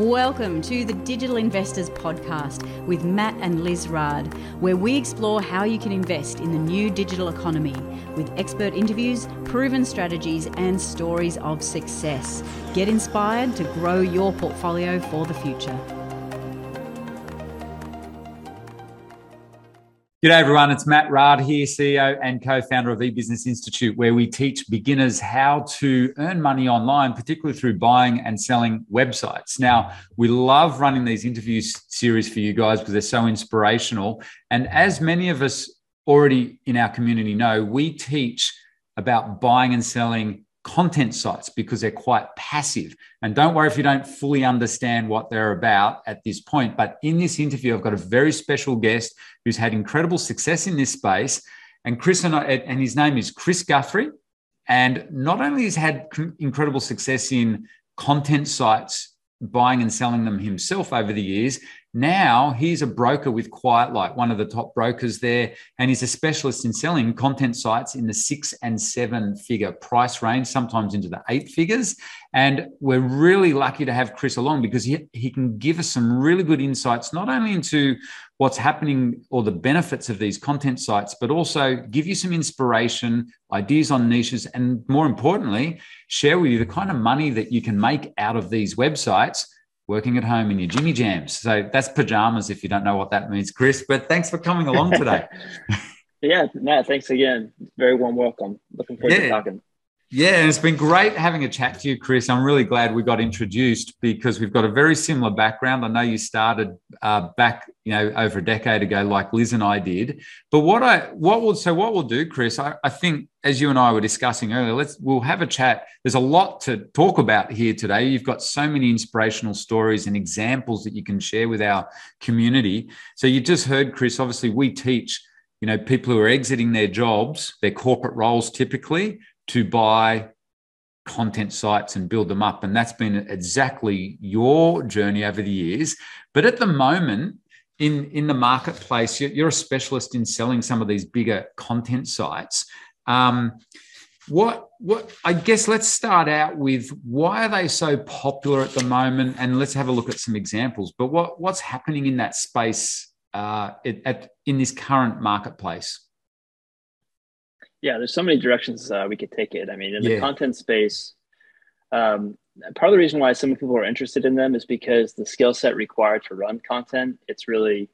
Welcome to the Digital Investors Podcast with Matt and Liz Raad, where we explore how you can invest in the new digital economy with expert interviews, proven strategies, and stories of success. Get inspired to grow your portfolio for the future. G'day everyone, it's Matt Raad here, CEO and co-founder of eBusiness Institute, where we teach beginners how to earn money online, particularly through buying and selling websites. Now, we love running these interview series for you guys because they're so inspirational. And as many of us already in our community know, we teach about buying and selling content sites because they're quite passive. And don't worry if you don't fully understand what they're about at this point. But in this interview, I've got a very special guest who's had incredible success in this space. And Chris and, I, and his name is Chris Guthrie. And not only has had incredible success in content sites, buying and selling them himself over the years, now he's a broker with QuietLight, one of the top brokers there, and he's a specialist in selling content sites in the six and seven figure price range, sometimes into the eight figures. And we're really lucky to have Chris along because he, he can give us some really good insights, not only into what's happening or the benefits of these content sites, but also give you some inspiration, ideas on niches, and more importantly, share with you the kind of money that you can make out of these websites working at home in your Jimmy Jams. So that's pajamas if you don't know what that means, Chris. But thanks for coming along today. yeah, Matt, thanks again. Very warm welcome. Looking forward yeah. to talking. Yeah, and it's been great having a chat to you, Chris. I'm really glad we got introduced because we've got a very similar background. I know you started uh, back, you know, over a decade ago, like Liz and I did. But what I what will so what we'll do, Chris, I, I think as you and I were discussing earlier, let's we'll have a chat. There's a lot to talk about here today. You've got so many inspirational stories and examples that you can share with our community. So you just heard, Chris. Obviously, we teach you know people who are exiting their jobs, their corporate roles typically to buy content sites and build them up. And that's been exactly your journey over the years. But at the moment, in, in the marketplace, you're, you're a specialist in selling some of these bigger content sites. Um, what what I guess let's start out with why are they so popular at the moment, and let's have a look at some examples. But what what's happening in that space uh, at, at in this current marketplace? Yeah, there's so many directions uh, we could take it. I mean, in the content space, um, part of the reason why some people are interested in them is because the skill set required to run content. It's really,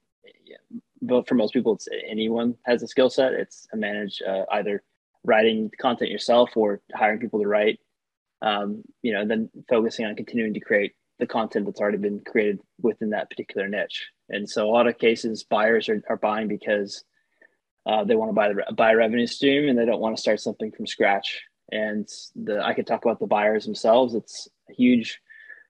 but for most people, it's anyone has a skill set. It's a manage uh, either writing content yourself or hiring people to write. Um, you know, and then focusing on continuing to create the content that's already been created within that particular niche. And so, a lot of cases, buyers are, are buying because uh, they want to buy the buy a revenue stream and they don't want to start something from scratch. And the I could talk about the buyers themselves. It's a huge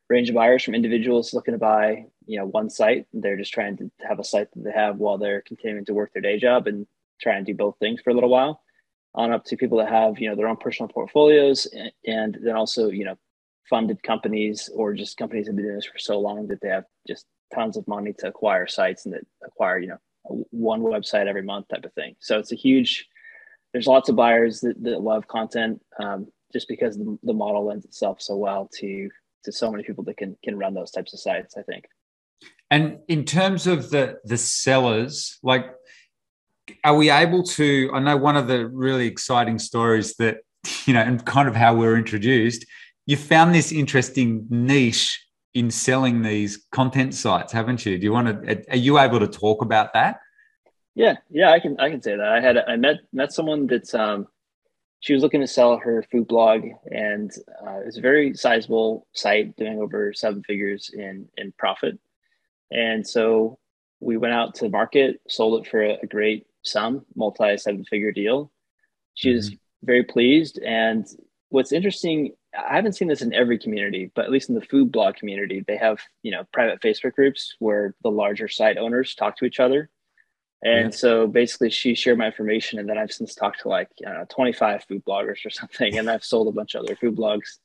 range of buyers from individuals looking to buy you know one site. They're just trying to have a site that they have while they're continuing to work their day job and try and do both things for a little while. On up to people that have you know their own personal portfolios and, and then also you know funded companies or just companies that have been doing this for so long that they have just tons of money to acquire sites and that acquire you know one website every month type of thing. So it's a huge. There's lots of buyers that, that love content um, just because the, the model lends itself so well to to so many people that can can run those types of sites. I think. And in terms of the the sellers, like, are we able to? I know one of the really exciting stories that you know, and kind of how we we're introduced. You found this interesting niche in selling these content sites, haven't you? Do you want to? Are you able to talk about that? Yeah, yeah, I can. I can say that. I had I met met someone that's um, she was looking to sell her food blog, and uh, it's a very sizable site, doing over seven figures in in profit. And so we went out to market, sold it for a, a great sum, multi seven figure deal. She was mm-hmm. very pleased, and what's interesting I haven't seen this in every community, but at least in the food blog community, they have you know private Facebook groups where the larger site owners talk to each other. And yeah. so basically, she shared my information, and then I've since talked to like know, 25 food bloggers or something, and I've sold a bunch of other food blogs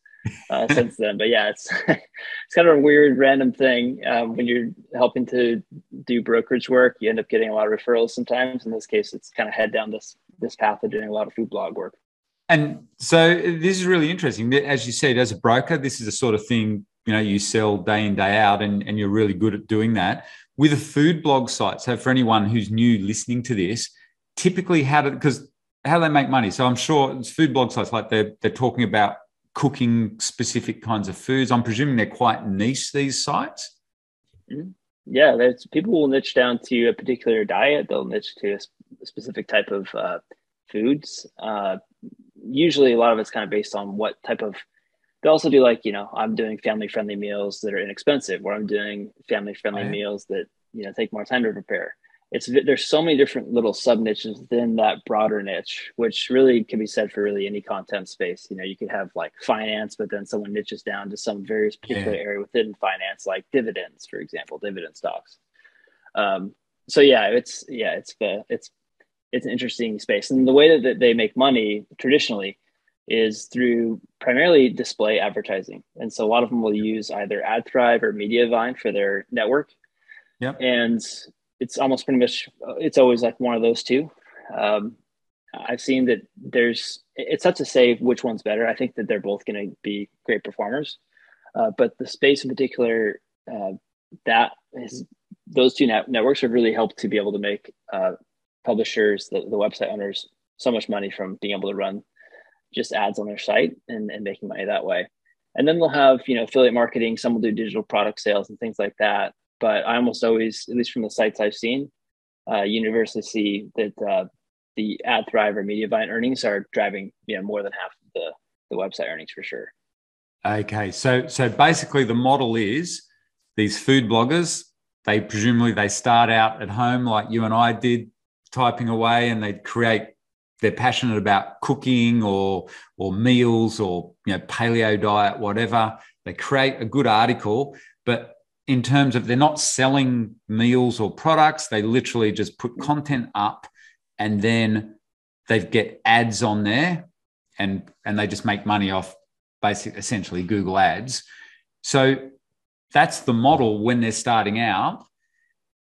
uh, since then. But yeah, it's it's kind of a weird, random thing um, when you're helping to do brokerage work. You end up getting a lot of referrals sometimes. In this case, it's kind of head down this this path of doing a lot of food blog work. And so this is really interesting. As you said, as a broker, this is the sort of thing you know you sell day in day out and, and you're really good at doing that. With a food blog site so for anyone who's new listening to this typically how do because how do they make money? So i'm sure it's food blog sites like they're, they're talking about cooking specific kinds of foods. I'm presuming they're quite niche these sites? Mm-hmm. yeah there's people will niche down to a particular diet. They'll niche to a specific type of uh, foods. Uh, usually a lot of it's kind of based on what type of they also do like you know i'm doing family friendly meals that are inexpensive or i'm doing family friendly right. meals that you know take more time to prepare it's there's so many different little sub niches within that broader niche which really can be said for really any content space you know you could have like finance but then someone niches down to some various particular yeah. area within finance like dividends for example dividend stocks um, so yeah it's yeah it's the it's it's an interesting space and the way that they make money traditionally is through primarily display advertising. And so a lot of them will use either AdThrive or Mediavine for their network. Yeah. And it's almost pretty much, it's always like one of those two. Um, I've seen that there's, it's tough to say which one's better. I think that they're both going to be great performers. Uh, but the space in particular, uh, that is, those two net- networks have really helped to be able to make uh, publishers, the, the website owners, so much money from being able to run just ads on their site and, and making money that way. And then they'll have, you know, affiliate marketing, some will do digital product sales and things like that. But I almost always, at least from the sites I've seen, uh, universally see that uh, the AdThrive or Mediavine earnings are driving, you know, more than half of the, the website earnings for sure. Okay. So so basically the model is these food bloggers, they presumably they start out at home like you and I did, typing away and they create they're passionate about cooking or or meals or you know paleo diet whatever. They create a good article but in terms of they're not selling meals or products. They literally just put content up and then they get ads on there and and they just make money off basic essentially google ads. So that's the model when they're starting out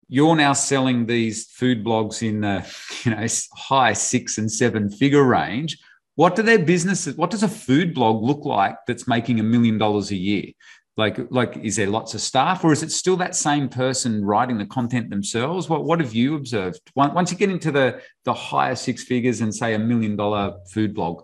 you're now selling these food blogs in the you know high six and seven figure range. What do their businesses what does a food blog look like that's making a million dollars a year? Like like is there lots of staff or is it still that same person writing the content themselves? What what have you observed? Once you get into the the higher six figures and say a million dollar food blog.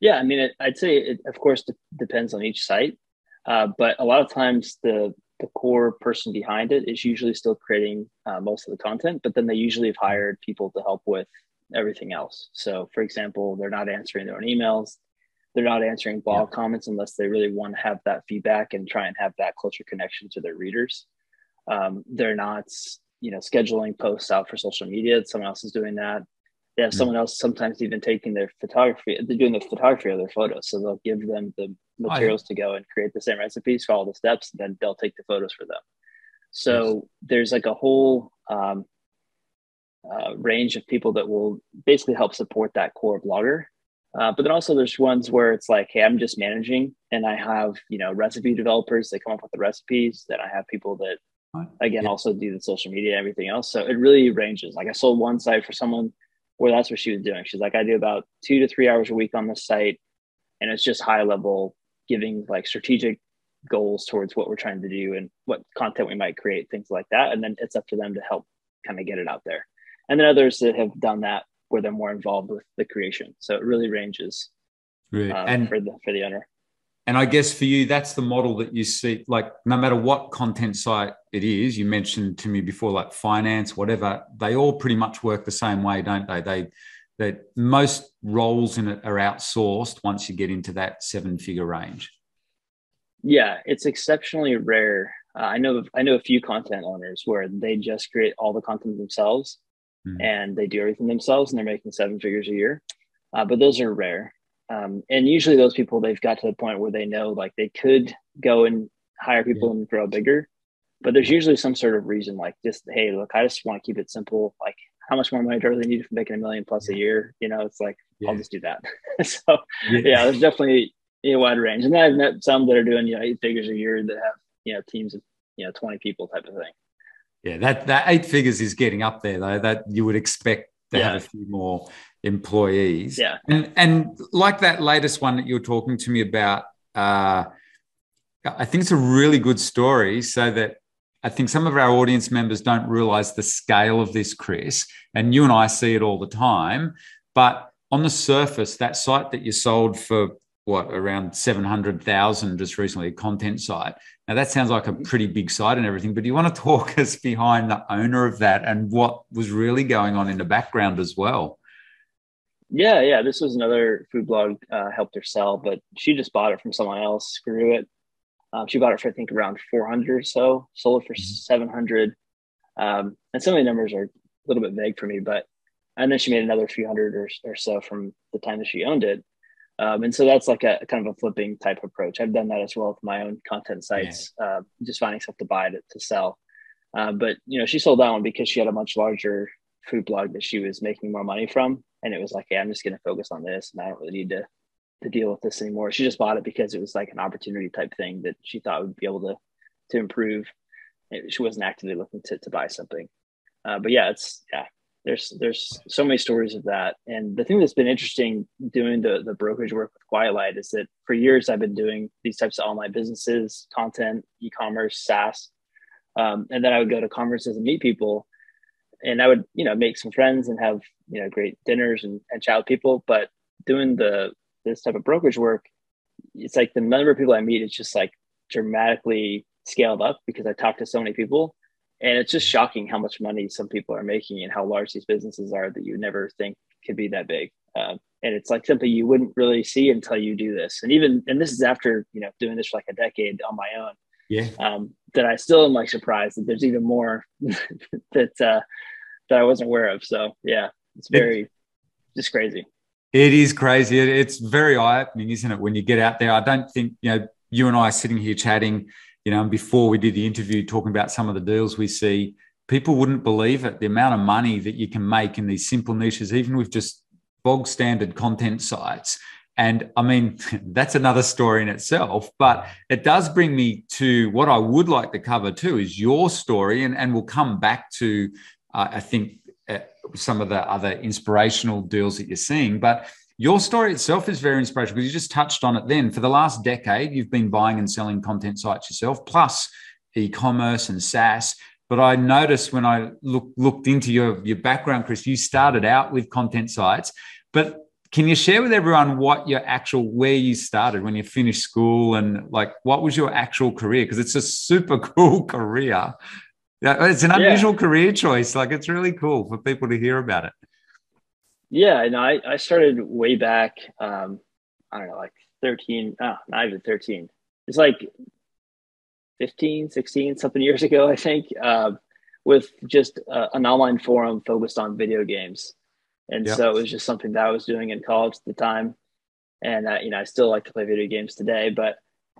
Yeah i mean it, i'd say it of course depends on each site. Uh, but a lot of times the the core person behind it is usually still creating uh, most of the content, but then they usually have hired people to help with everything else. So, for example, they're not answering their own emails, they're not answering blog yeah. comments unless they really want to have that feedback and try and have that closer connection to their readers. Um, they're not, you know, scheduling posts out for social media. Someone else is doing that. They have mm-hmm. someone else sometimes even taking their photography, they're doing the photography of their photos. So they'll give them the materials to go and create the same recipes, follow the steps, then they'll take the photos for them. So yes. there's like a whole um, uh, range of people that will basically help support that core blogger. Uh, but then also there's ones where it's like, hey, I'm just managing, and I have you know recipe developers. They come up with the recipes. Then I have people that again yeah. also do the social media, and everything else. So it really ranges. Like I sold one site for someone where that's what she was doing. She's like, I do about two to three hours a week on the site, and it's just high level giving like strategic goals towards what we're trying to do and what content we might create, things like that. And then it's up to them to help kind of get it out there. And then others that have done that where they're more involved with the creation. So it really ranges. Um, and for the for the owner. And I guess for you, that's the model that you see. Like no matter what content site it is, you mentioned to me before, like finance, whatever, they all pretty much work the same way, don't they? They that most roles in it are outsourced once you get into that seven figure range. Yeah, it's exceptionally rare. Uh, I know I know a few content owners where they just create all the content themselves mm-hmm. and they do everything themselves and they're making seven figures a year. Uh, but those are rare. Um, and usually those people they've got to the point where they know like they could go and hire people yeah. and grow bigger but there's usually some sort of reason like just hey look i just want to keep it simple like how much more money do I really need for making a million plus a year? You know, it's like yeah. I'll just do that. so yeah. yeah. there's definitely a wide range. And then I've met some that are doing, you know, eight figures a year that have, you know, teams of, you know, 20 people type of thing. Yeah, that that eight figures is getting up there though. That you would expect to yeah. have a few more employees. Yeah. And and like that latest one that you were talking to me about, uh, I think it's a really good story so that I think some of our audience members don't realize the scale of this, Chris. And you and I see it all the time. But on the surface, that site that you sold for what around 700,000 just recently, a content site. Now that sounds like a pretty big site and everything, but do you want to talk us behind the owner of that and what was really going on in the background as well? Yeah, yeah. This was another food blog uh, helped her sell, but she just bought it from someone else, grew it. Um, she bought it for I think around 400 or so, sold it for mm-hmm. 700. Um, and some of the numbers are a little bit vague for me, but and then she made another few hundred or, or so from the time that she owned it. Um, and so that's like a kind of a flipping type approach. I've done that as well with my own content sites, yeah. uh, just finding stuff to buy to, to sell. Uh, but you know, she sold that one because she had a much larger food blog that she was making more money from, and it was like, hey, I'm just going to focus on this, and I don't really need to to deal with this anymore. She just bought it because it was like an opportunity type thing that she thought would be able to to improve. She wasn't actively looking to to buy something. Uh, but yeah, it's yeah, there's there's so many stories of that and the thing that's been interesting doing the the brokerage work with quiet light is that for years i've been doing these types of online businesses content e-commerce saas um, and then i would go to conferences and meet people and i would you know make some friends and have you know great dinners and, and chat with people. But doing the this type of brokerage work it's like the number of people i meet is just like dramatically scaled up because i talk to so many people. And it's just shocking how much money some people are making and how large these businesses are that you never think could be that big. Uh, and it's like something you wouldn't really see until you do this. And even and this is after you know doing this for like a decade on my own yeah um, that i still am like surprised that there's even more that uh that i wasn't aware of so yeah it's very it, just crazy it is crazy it's very eye-opening isn't it when you get out there i don't think you know you and i are sitting here chatting you know, and before we did the interview talking about some of the deals we see, people wouldn't believe it. The amount of money that you can make in these simple niches, even with just bog standard content sites. And I mean, that's another story in itself, but it does bring me to what I would like to cover too is your story. And, and we'll come back to, uh, I think, uh, some of the other inspirational deals that you're seeing. But your story itself is very inspirational because you just touched on it then. For the last decade, you've been buying and selling content sites yourself, plus e-commerce and SaaS. But I noticed when I look, looked into your, your background, Chris, you started out with content sites. But can you share with everyone what your actual where you started when you finished school and like what was your actual career? Because it's a super cool career. It's an unusual yeah. career choice. Like it's really cool for people to hear about it. Yeah, no, I, I started way back. Um, I don't know, like 13, oh, not even 13. It's like 15, 16, something years ago, I think, uh, with just uh, an online forum focused on video games. And so it was just something that I was doing in college at the time. And, uh, you know, I still like to play video games today, but,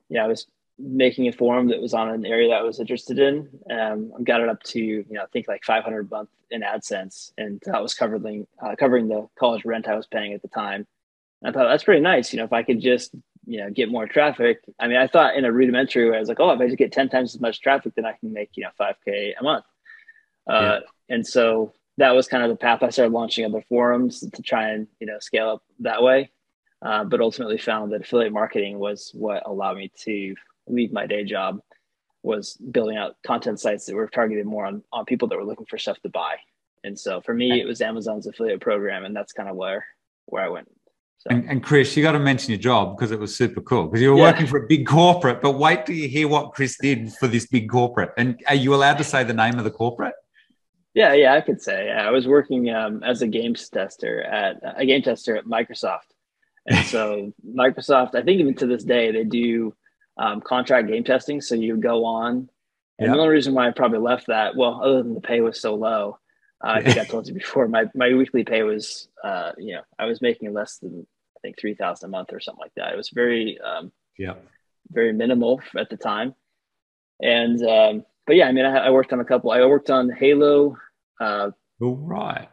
yeah, I was making a forum that was on an area that I was interested in. Um, I got it up to, you know, I think like 500 a month in AdSense, and that was covering uh, covering the college rent I was paying at the time. And I thought that's pretty nice. You know, if I could just you know get more traffic. I mean, I thought in a rudimentary way, I was like, oh, if I just get 10 times as much traffic, then I can make you know 5k a month. Uh, yeah. And so that was kind of the path. I started launching other forums to try and you know scale up that way. Uh, but ultimately found that affiliate marketing was what allowed me to leave my day job was building out content sites that were targeted more on, on people that were looking for stuff to buy. And so for me, it was Amazon's affiliate program, and that's kind of where where I went. So. And, and, Chris, you got to mention your job because it was super cool because you were yeah. working for a big corporate. But wait till you hear what Chris did for this big corporate. And are you allowed to say the name of the corporate? Yeah, yeah, I could say. I was working um, as a games tester at a game tester at Microsoft, and so Microsoft, I think even to this day, they do um, contract game testing. So you go on. And the only reason why I probably left that, well, other than the pay was so low, uh, I think I told you before, my, my weekly pay was, uh, you know, I was making less than, I think, 3000 a month or something like that. It was very, um, yeah, very minimal at the time. And, um, but yeah, I mean, I, I, worked on a couple, I worked on Halo, uh, All right.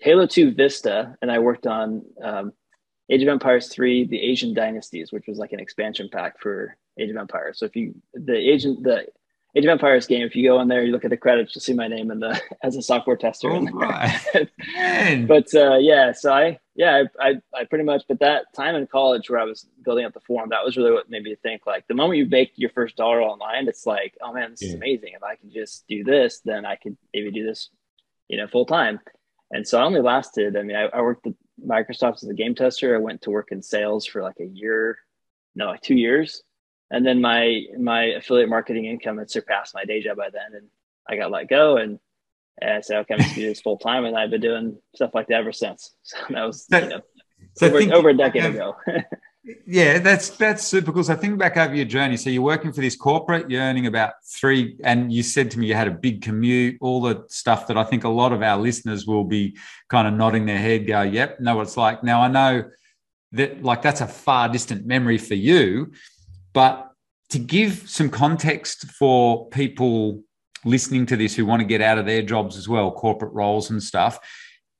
Halo 2 Vista, and I worked on um, Age of Empires 3, The Asian Dynasties, which was like an expansion pack for Age of Empires. So if you the agent the Age of Empires game. If you go in there, you look at the credits, you'll see my name in the as a software tester. Oh, but uh, yeah, so I yeah I, I, I pretty much. But that time in college where I was building up the forum, that was really what made me think. Like the moment you make your first dollar online, it's like, oh man, this yeah. is amazing. If I can just do this, then I could maybe do this, you know, full time. And so I only lasted. I mean, I, I worked at Microsoft as a game tester. I went to work in sales for like a year, no, like two years and then my my affiliate marketing income had surpassed my day job by then and i got let go and, and i said okay i'm to do this full time and i've been doing stuff like that ever since. So that was you know, so over, over, a decade ago. Yeah that's that's super cool. So think back over your journey so you're working for this corporate you're earning about three and you said to me you had a big commute all the stuff that i think a lot of our listeners will be kind of nodding their head go yep know what it's like. Now i know that like that's a far distant memory for you but to give some context for people listening to this who want to get out of their jobs as well, corporate roles and stuff,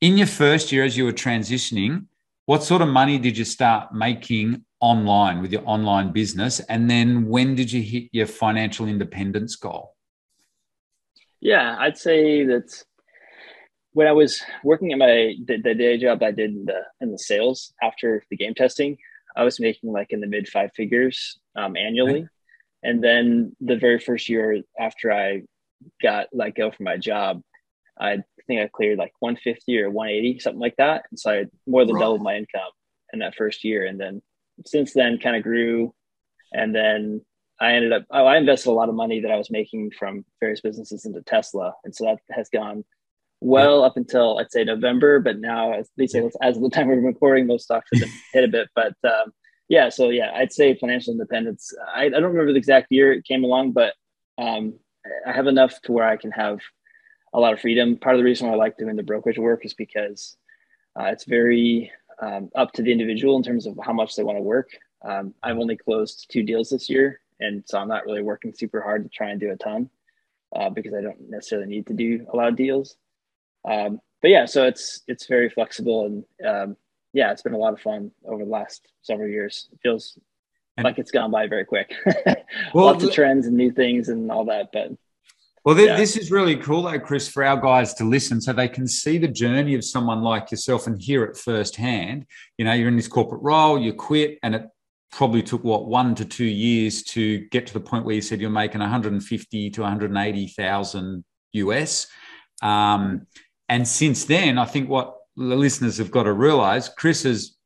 in your first year as you were transitioning, what sort of money did you start making online with your online business? And then when did you hit your financial independence goal? Yeah, I'd say that when I was working at my the, the day job I did in the in the sales after the game testing, I was making like in the mid five figures um, annually. And then the very first year after I got let go from my job, I think I cleared like 150 or 180, something like that. And so I more than right. doubled my income in that first year. And then since then kind of grew. And then I ended up, oh, I invested a lot of money that I was making from various businesses into Tesla. And so that has gone well up until I'd say November, but now at least as of the time we're recording, those stocks have been hit a bit. But um, yeah, so yeah, I'd say financial independence. I, I don't remember the exact year it came along, but um, I have enough to where I can have a lot of freedom. Part of the reason why I like doing the brokerage work is because uh, it's very um, up to the individual in terms of how much they want to work. Um, I've only closed two deals this year, and so I'm not really working super hard to try and do a ton uh, because I don't necessarily need to do a lot of deals. Um, but yeah, so it's it's very flexible and um, yeah, it's been a lot of fun over the last several years. It feels and, like it's gone by very quick. well, Lots of trends and new things and all that, but. Well, th- yeah. this is really cool, though, Chris, for our guys to listen so they can see the journey of someone like yourself and hear it firsthand. You know, you're in this corporate role, you quit, and it probably took what one to two years to get to the point where you said you're making 150 to 180,000 US. Um, and since then, I think what the listeners have got to realize Chris has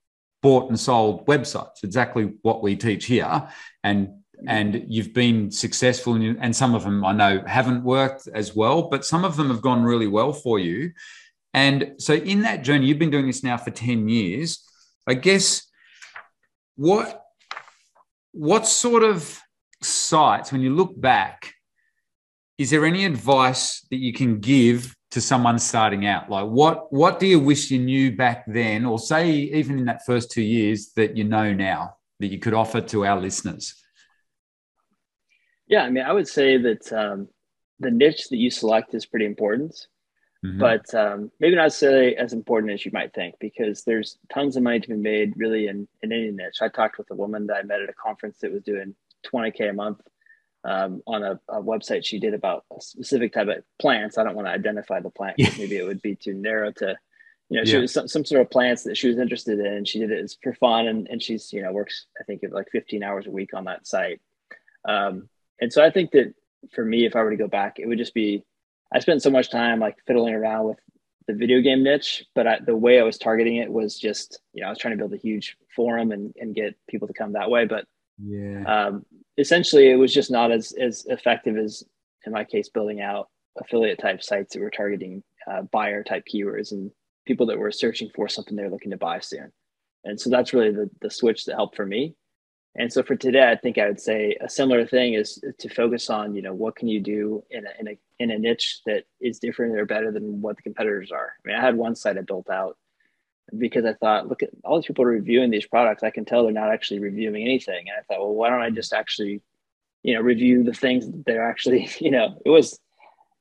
bought and sold websites, exactly what we teach here. And and you've been successful in, and some of them I know haven't worked as well, but some of them have gone really well for you. And so in that journey, you've been doing this now for 10 years. I guess what what sort of sites, when you look back, is there any advice that you can give to someone starting out? Like, what what do you wish you knew back then, or say even in that first two years that you know now that you could offer to our listeners? Yeah, I mean, I would say that um, the niche that you select is pretty important, mm-hmm. but um, maybe not necessarily as important as you might think, because there's tons of money to be made really in in any niche. I talked with a woman that I met at a conference that was doing 20k a month um, on a, a, website she did about a specific type of plants. I don't want to identify the plant. Yeah. Maybe it would be too narrow to, you know, she was some, some sort of plants that she was interested in. And she did it as for fun. And, and she's, you know, works, I think like 15 hours a week on that site. Um, and so I think that for me, if I were to go back, it would just be, I spent so much time like fiddling around with the video game niche, but I, the way I was targeting it was just, you know, I was trying to build a huge forum and, and get people to come that way. But yeah. Um, essentially, it was just not as as effective as in my case building out affiliate type sites that were targeting uh, buyer type keywords and people that were searching for something they're looking to buy soon. And so that's really the the switch that helped for me. And so for today, I think I would say a similar thing is to focus on, you know, what can you do in a, in a, in a niche that is different or better than what the competitors are. I mean, I had one site I built out because I thought, look at all these people reviewing these products. I can tell they're not actually reviewing anything. And I thought, well, why don't I just actually, you know, review the things that they're actually, you know, it was,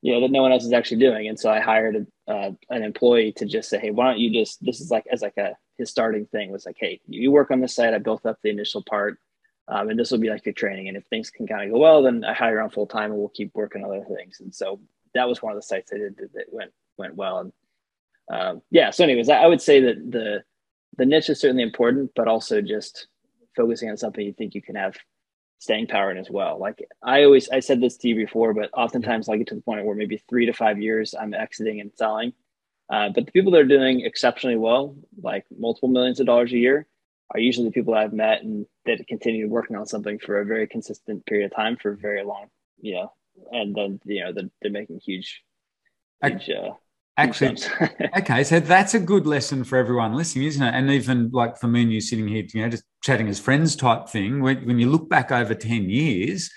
you know, that no one else is actually doing. And so I hired a, uh, an employee to just say, hey, why don't you just, this is like as like a his starting thing was like, hey, you work on this site. I built up the initial part. Um, and this will be like your training. And if things can kind of go well, then I hire on full time and we'll keep working on other things. And so that was one of the sites I did that went went well. And um, yeah, so anyways, I, I would say that the the niche is certainly important, but also just focusing on something you think you can have staying power in as well. Like I always, I said this to you before, but oftentimes I get to the point where maybe three to five years I'm exiting and selling. Uh, but the people that are doing exceptionally well, like multiple millions of dollars a year, are usually the people I've met and that continue working on something for a very consistent period of time for very long, you know, and then, you know, they're, they're making huge, huge, uh, Actually, okay, so that's a good lesson for everyone listening, isn't it? And even like for me and you sitting here, you know, just chatting as friends type thing. When, when you look back over 10 years,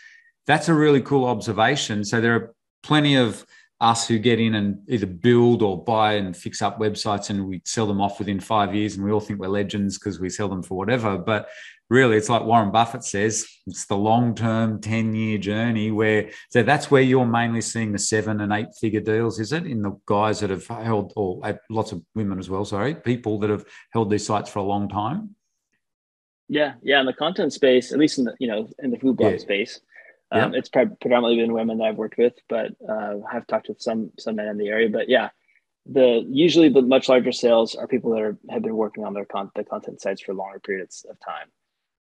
that's a really cool observation. So there are plenty of us who get in and either build or buy and fix up websites and we sell them off within five years and we all think we're legends because we sell them for whatever. But really it's like Warren Buffett says, it's the long-term 10-year journey where so that's where you're mainly seeing the seven and eight figure deals, is it? In the guys that have held or lots of women as well, sorry, people that have held these sites for a long time. Yeah, yeah, in the content space, at least in the you know in the food blog yeah. space, um, yeah. it's pre- predominantly been women that I've worked with, but uh, I've talked with some some men in the area. But yeah, the usually the much larger sales are people that are, have been working on their con- the content sites for longer periods of time.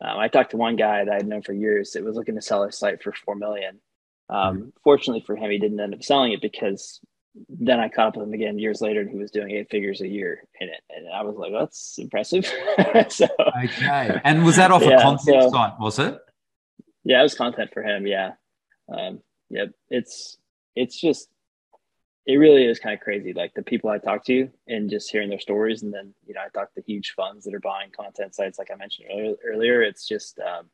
Um, I talked to one guy that I'd known for years that was looking to sell his site for four million. Um, mm-hmm. Fortunately for him, he didn't end up selling it because then I caught up with him again years later, and he was doing eight figures a year in it, and I was like, "That's impressive." so, okay, and was that off yeah, a content so, site? Was it? Yeah, it was content for him. Yeah, um, yep. It's it's just it really is kind of crazy. Like the people I talk to and just hearing their stories, and then you know I talk to huge funds that are buying content sites, like I mentioned earlier. It's just um,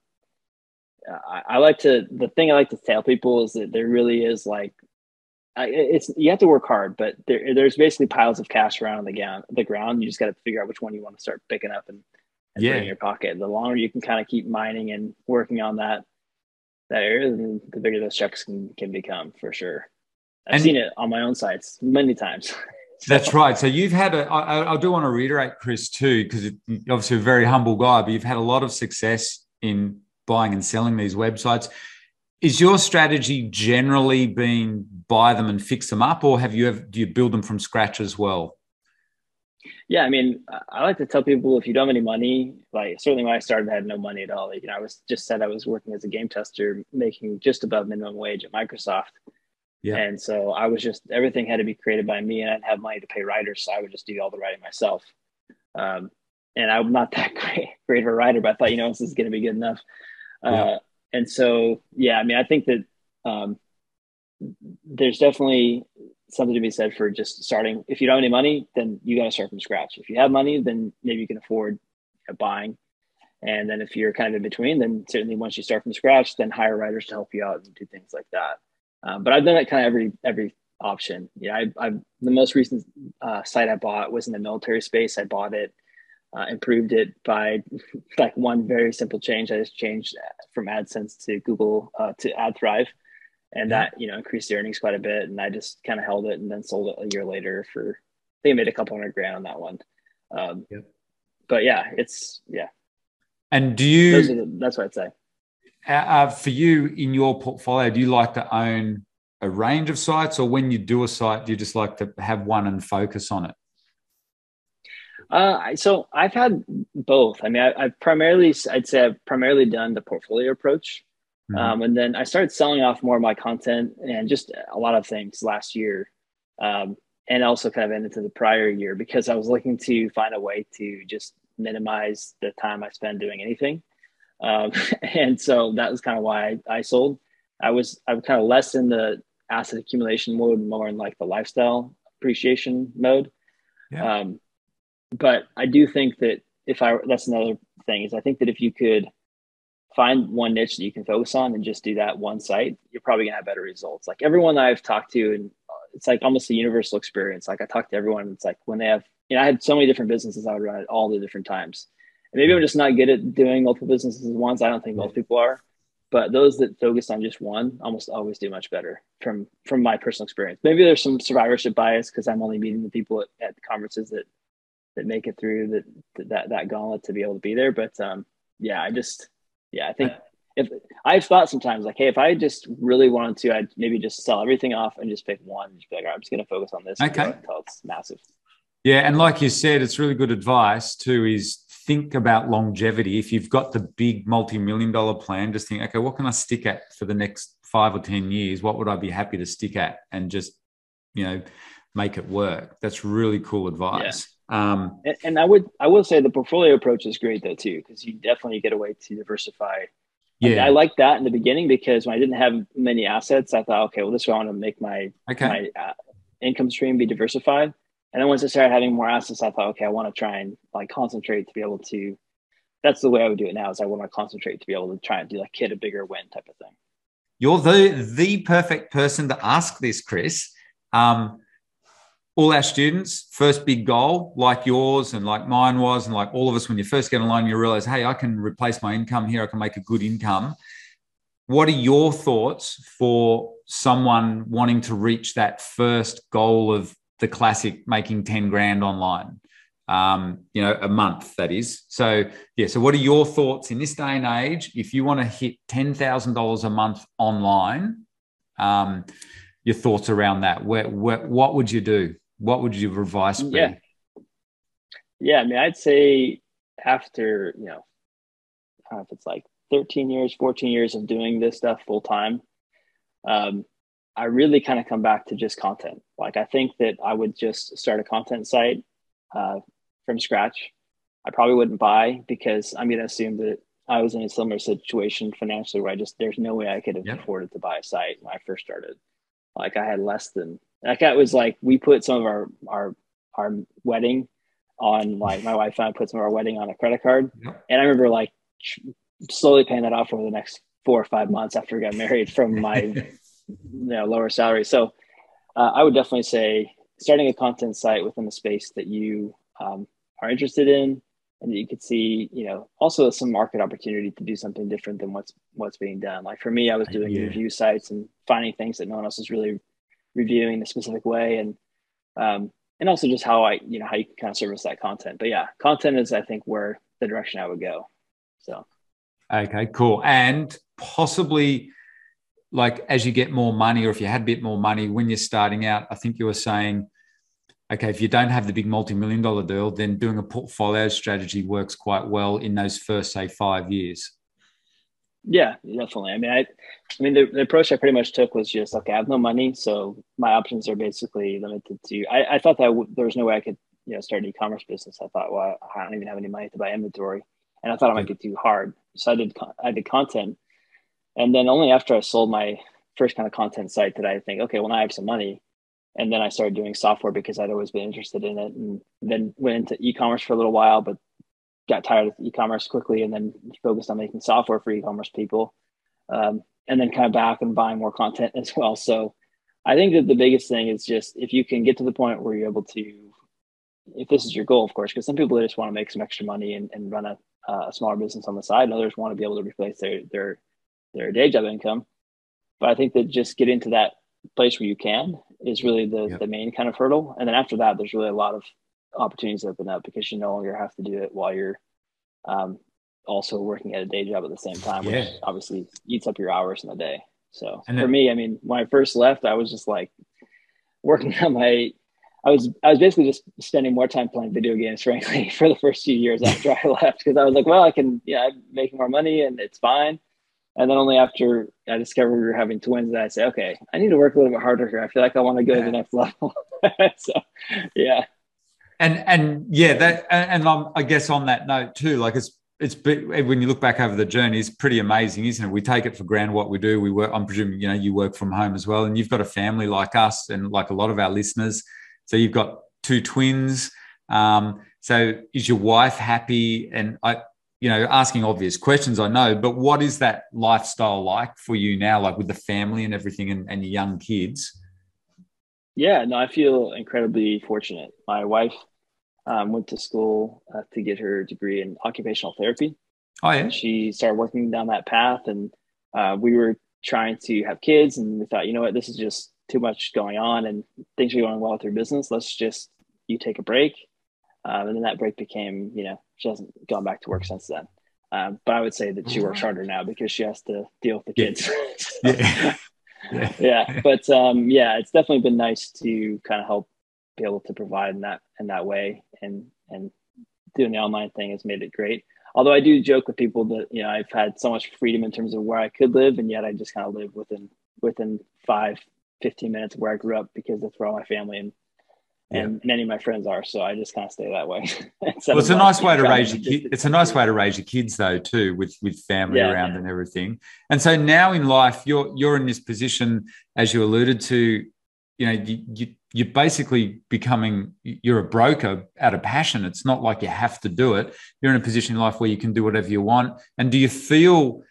I, I like to the thing I like to tell people is that there really is like I, it's you have to work hard, but there, there's basically piles of cash around the ground. The ground, you just got to figure out which one you want to start picking up and, and yeah. put in your pocket. The longer you can kind of keep mining and working on that that area, the bigger those checks can, can become for sure. I've and seen it on my own sites many times. so. That's right. So you've had a. I, I do want to reiterate, Chris, too, because obviously a very humble guy, but you've had a lot of success in buying and selling these websites. Is your strategy generally been buy them and fix them up, or have you ever, do you build them from scratch as well? Yeah, I mean, I like to tell people if you don't have any money, like certainly when I started, I had no money at all. Like, you know, I was just said I was working as a game tester, making just above minimum wage at Microsoft. Yeah. And so I was just everything had to be created by me, and I didn't have money to pay writers, so I would just do all the writing myself. Um, and I'm not that great, great of a writer, but I thought, you know, this is going to be good enough. Uh, yeah. And so, yeah, I mean, I think that um, there's definitely something to be said for just starting. If you don't have any money, then you got to start from scratch. If you have money, then maybe you can afford buying. And then if you're kind of in between, then certainly once you start from scratch, then hire writers to help you out and do things like that. Um, but I've done that kind of every every option. Yeah, I, I the most recent uh, site I bought was in the military space. I bought it, uh, improved it by like one very simple change. I just changed from AdSense to Google uh, to AdThrive, and that you know increased the earnings quite a bit. And I just kind of held it and then sold it a year later for I think I made a couple hundred grand on that one. Um, yeah. But yeah, it's yeah. And do you? The, that's what I'd say. Uh, for you in your portfolio, do you like to own a range of sites, or when you do a site, do you just like to have one and focus on it? Uh, so I've had both. I mean, I, have primarily, I'd say, I've primarily done the portfolio approach, mm-hmm. um, and then I started selling off more of my content and just a lot of things last year, um, and also kind of into the prior year because I was looking to find a way to just minimize the time I spend doing anything. Um, and so that was kind of why I, I sold. I was I was kind of less in the asset accumulation mode, more in like the lifestyle appreciation mode. Yeah. Um, but I do think that if I that's another thing is I think that if you could find one niche that you can focus on and just do that one site, you're probably gonna have better results. Like everyone I've talked to, and it's like almost a universal experience. Like I talk to everyone, it's like when they have, you know, I had so many different businesses I would run at all the different times maybe I'm just not good at doing multiple businesses at once. I don't think most people are, but those that focus on just one almost always do much better from from my personal experience. Maybe there's some survivorship bias because I'm only meeting the people at, at, conferences that that make it through that that that gauntlet to be able to be there. But um, yeah, I just yeah, I think if I've thought sometimes like, hey, if I just really wanted to, I'd maybe just sell everything off and just pick one. Just be like, I'm just going to focus on this okay. until it's massive. Yeah, and like you said, it's really good advice too. Is think about longevity. If you've got the big multi-million dollar plan, just think, okay, what can I stick at for the next five or ten years? What would I be happy to stick at, and just you know make it work. That's really cool advice. Yeah. Um, and, and, I would I will say the portfolio approach is great though too because you definitely get a way to diversify. Yeah, I, I like that in the beginning because when I didn't have many assets, I thought, okay, well, this is I want to make my okay. my uh, income stream be diversified. And then once I started having more assets, I thought, okay, I want to try and like concentrate to be able to. That's the way I would do it now. Is I want to concentrate to be able to try and do like hit a bigger win type of thing. You're the the perfect person to ask this, Chris. Um, all our students, first big goal, like yours and like mine was, and like all of us, when you first get online, you realize, hey, I can replace my income here. I can make a good income. What are your thoughts for someone wanting to reach that first goal of the classic making 10 grand online? Um, you know, a month, that is. So, yeah. So, what are your thoughts in this day and age? If you want to hit $10,000 a month online, um, your thoughts around that? Where, where, what would you do? what would your advice be? Yeah. Yeah. I mean, I'd say after, you know, if it's like 13 years, 14 years of doing this stuff full time, um, I really kind of come back to just content. Like, I think that I would just start a content site uh, from scratch. I probably wouldn't buy because I'm going to assume that I was in a similar situation financially where I just, there's no way I could have yep. afforded to buy a site when I first started. Like, I had less than that guy was like, we put some of our our our wedding on like my wife and I put some of our wedding on a credit card, and I remember like slowly paying that off over the next four or five months after we got married from my you know lower salary. So uh, I would definitely say starting a content site within the space that you um, are interested in and that you could see you know also some market opportunity to do something different than what's what's being done like for me i was doing yeah. review sites and finding things that no one else is really reviewing the specific way and um, and also just how I you know how you can kind of service that content. But yeah, content is I think where the direction I would go. So okay, cool. And possibly like as you get more money or if you had a bit more money when you're starting out, I think you were saying okay, if you don't have the big multi-million dollar deal, then doing a portfolio strategy works quite well in those first say 5 years. Yeah, definitely. I mean, I, I mean, the, the, approach I pretty much took was just okay. I have no money, so my options are basically limited to. I, I thought that w- there was no way I could, you know, start an e-commerce business. I thought, well, I don't even have any money to buy inventory, and I thought it might be too hard. So I did, I did content, and then only after I sold my first kind of content site did I think, okay, well now I have some money, and then I started doing software because I'd always been interested in it, and then went into e-commerce for a little while, but got tired of e-commerce quickly and then focused on making software for e-commerce people. Um, and then kind of back and buying more content as well. So i think that the biggest thing is just if you can get to the point where you're able to if this is your goal of course because some people just want to make some extra money and, and run a, a smaller business on the side and others want to be able to replace their their their day job income but i think that just getting to that place where you can is really the yep. the main kind of hurdle and then after that there's really a lot of opportunities open up because you no longer have to do it while you're um, also working at a day job at the same time, yeah. which obviously eats up your hours in the day. So and for me, I mean, when I first left, I was just like working on my. I was I was basically just spending more time playing video games, frankly, for the first few years after I left, because I was like, well, I can, yeah, I'm making more money and it's fine. And then only after I discovered we were having twins that I say, okay, I need to work a little bit harder here. I feel like I want to go yeah. to the next level. so, yeah and and yeah that and I'm, i guess on that note too like it's it's when you look back over the journey it's pretty amazing isn't it we take it for granted what we do we work i'm presuming you know you work from home as well and you've got a family like us and like a lot of our listeners so you've got two twins um, so is your wife happy and i you know asking obvious questions i know but what is that lifestyle like for you now like with the family and everything and, and your young kids yeah, no, I feel incredibly fortunate. My wife um, went to school uh, to get her degree in occupational therapy. Oh, yeah. she started working down that path, and uh, we were trying to have kids, and we thought, you know what, this is just too much going on, and things are going well with her business. Let's just you take a break, um, and then that break became, you know, she hasn't gone back to work since then. Uh, but I would say that she works harder now because she has to deal with the kids. yeah. yeah. yeah. But um, yeah, it's definitely been nice to kind of help be able to provide in that in that way and and doing the online thing has made it great. Although I do joke with people that you know I've had so much freedom in terms of where I could live, and yet I just kind of live within within five, 15 minutes of where I grew up because that's where all my family and and yeah. many of my friends are. So I just kind of stay that way. well, it's a nice way to raise your kids. It's a nice way to raise your kids though, too, with with family yeah, around yeah. and everything. And so now in life, you're you're in this position, as you alluded to. You know, you, you you're basically becoming you're a broker out of passion it's not like you have to do it you're in a position in life where you can do whatever you want and do you feel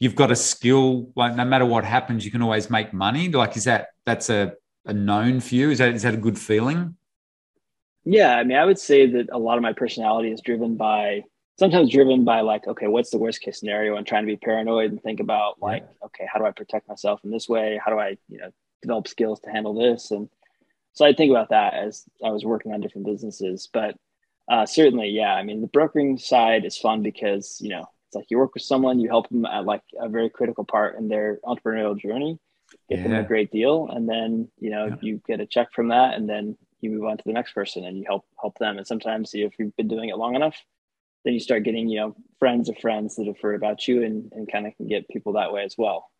you've got a skill like no matter what happens you can always make money like is that that's a, a known for you is that is that a good feeling? Yeah i mean i would say that a lot of my personality is driven by sometimes driven by like okay what's the worst case scenario? And trying to be paranoid and think about like okay how do i protect myself in this way? How do i you know develop skills to handle this? And so I think about that as I was working on different businesses. But uh, certainly, yeah, I mean, the brokering side is fun because, you know, it's like you work with someone, you help them at like a very critical part in their entrepreneurial journey, get yeah. them a great deal. And then, you know, yeah. you get a check from that and then you move on to the next person and you help, help them. And sometimes if you've been doing it long enough, then you start getting, you know, friends of friends that have heard about you and, and kind of can get people that way as well.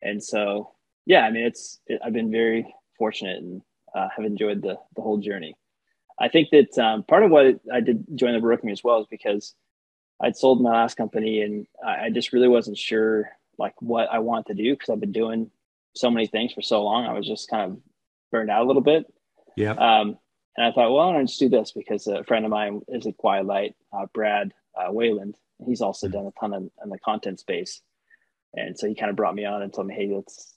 And so, yeah, I mean, it's, it, I've been very fortunate and uh, have enjoyed the the whole journey. I think that um, part of what I did join the brokering as well is because I'd sold my last company and I, I just really wasn't sure like what I want to do because I've been doing so many things for so long. I was just kind of burned out a little bit. Yeah. Um, and I thought, well, I'll just do this because a friend of mine is at Quiet Light, uh, Brad uh, Wayland. He's also mm-hmm. done a ton in the content space. And so he kind of brought me on and told me, hey, let's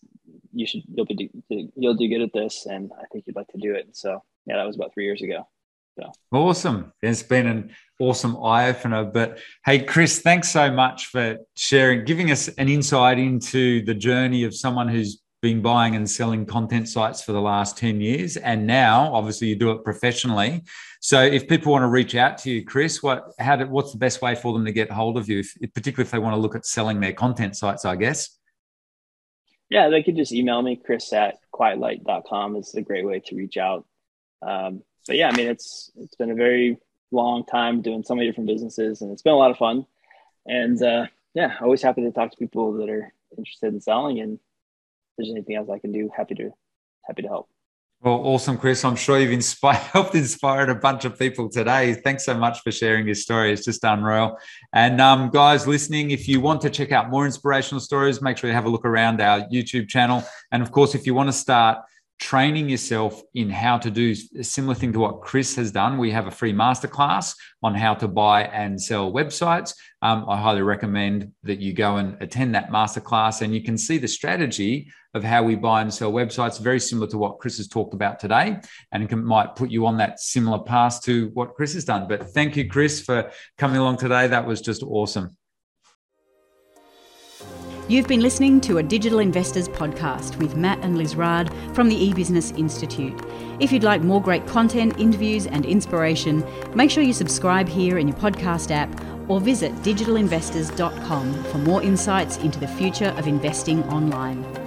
you should you'll be you'll do good at this, and I think you'd like to do it. And so yeah, that was about three years ago. So awesome! It's been an awesome eye opener. But hey, Chris, thanks so much for sharing, giving us an insight into the journey of someone who's been buying and selling content sites for the last 10 years and now obviously you do it professionally so if people want to reach out to you chris what how do, what's the best way for them to get hold of you if, particularly if they want to look at selling their content sites i guess yeah, they could just email me, chris at quietlight.com is a great way to reach out. Um, but yeah, I mean, it's, it's been a very long time doing so many different businesses and it's been a lot of fun. And uh, yeah, always happy to talk to people that are interested in selling. And there's anything else I can do, happy to, happy to help. Well, awesome, Chris. I'm sure you've inspired, helped inspire a bunch of people today. Thanks so much for sharing your story. It's just unreal. And um, guys listening, if you want to check out more inspirational stories, make sure you have a look around our YouTube channel. And of course, if you want to start training yourself in how to do a similar thing to what Chris has done. We have a free masterclass on how to buy and sell websites. Um, I highly recommend that you go and attend that masterclass and you can see the strategy of how we buy and sell websites, very similar to what Chris has talked about today, and can, might put you on that similar path to what Chris has done. But thank you, Chris, for coming along today. That was just awesome. You've been listening to a Digital Investors podcast with Matt and Liz Raad from the eBusiness Institute. If you'd like more great content, interviews, and inspiration, make sure you subscribe here in your podcast app or visit digitalinvestors.com for more insights into the future of investing online.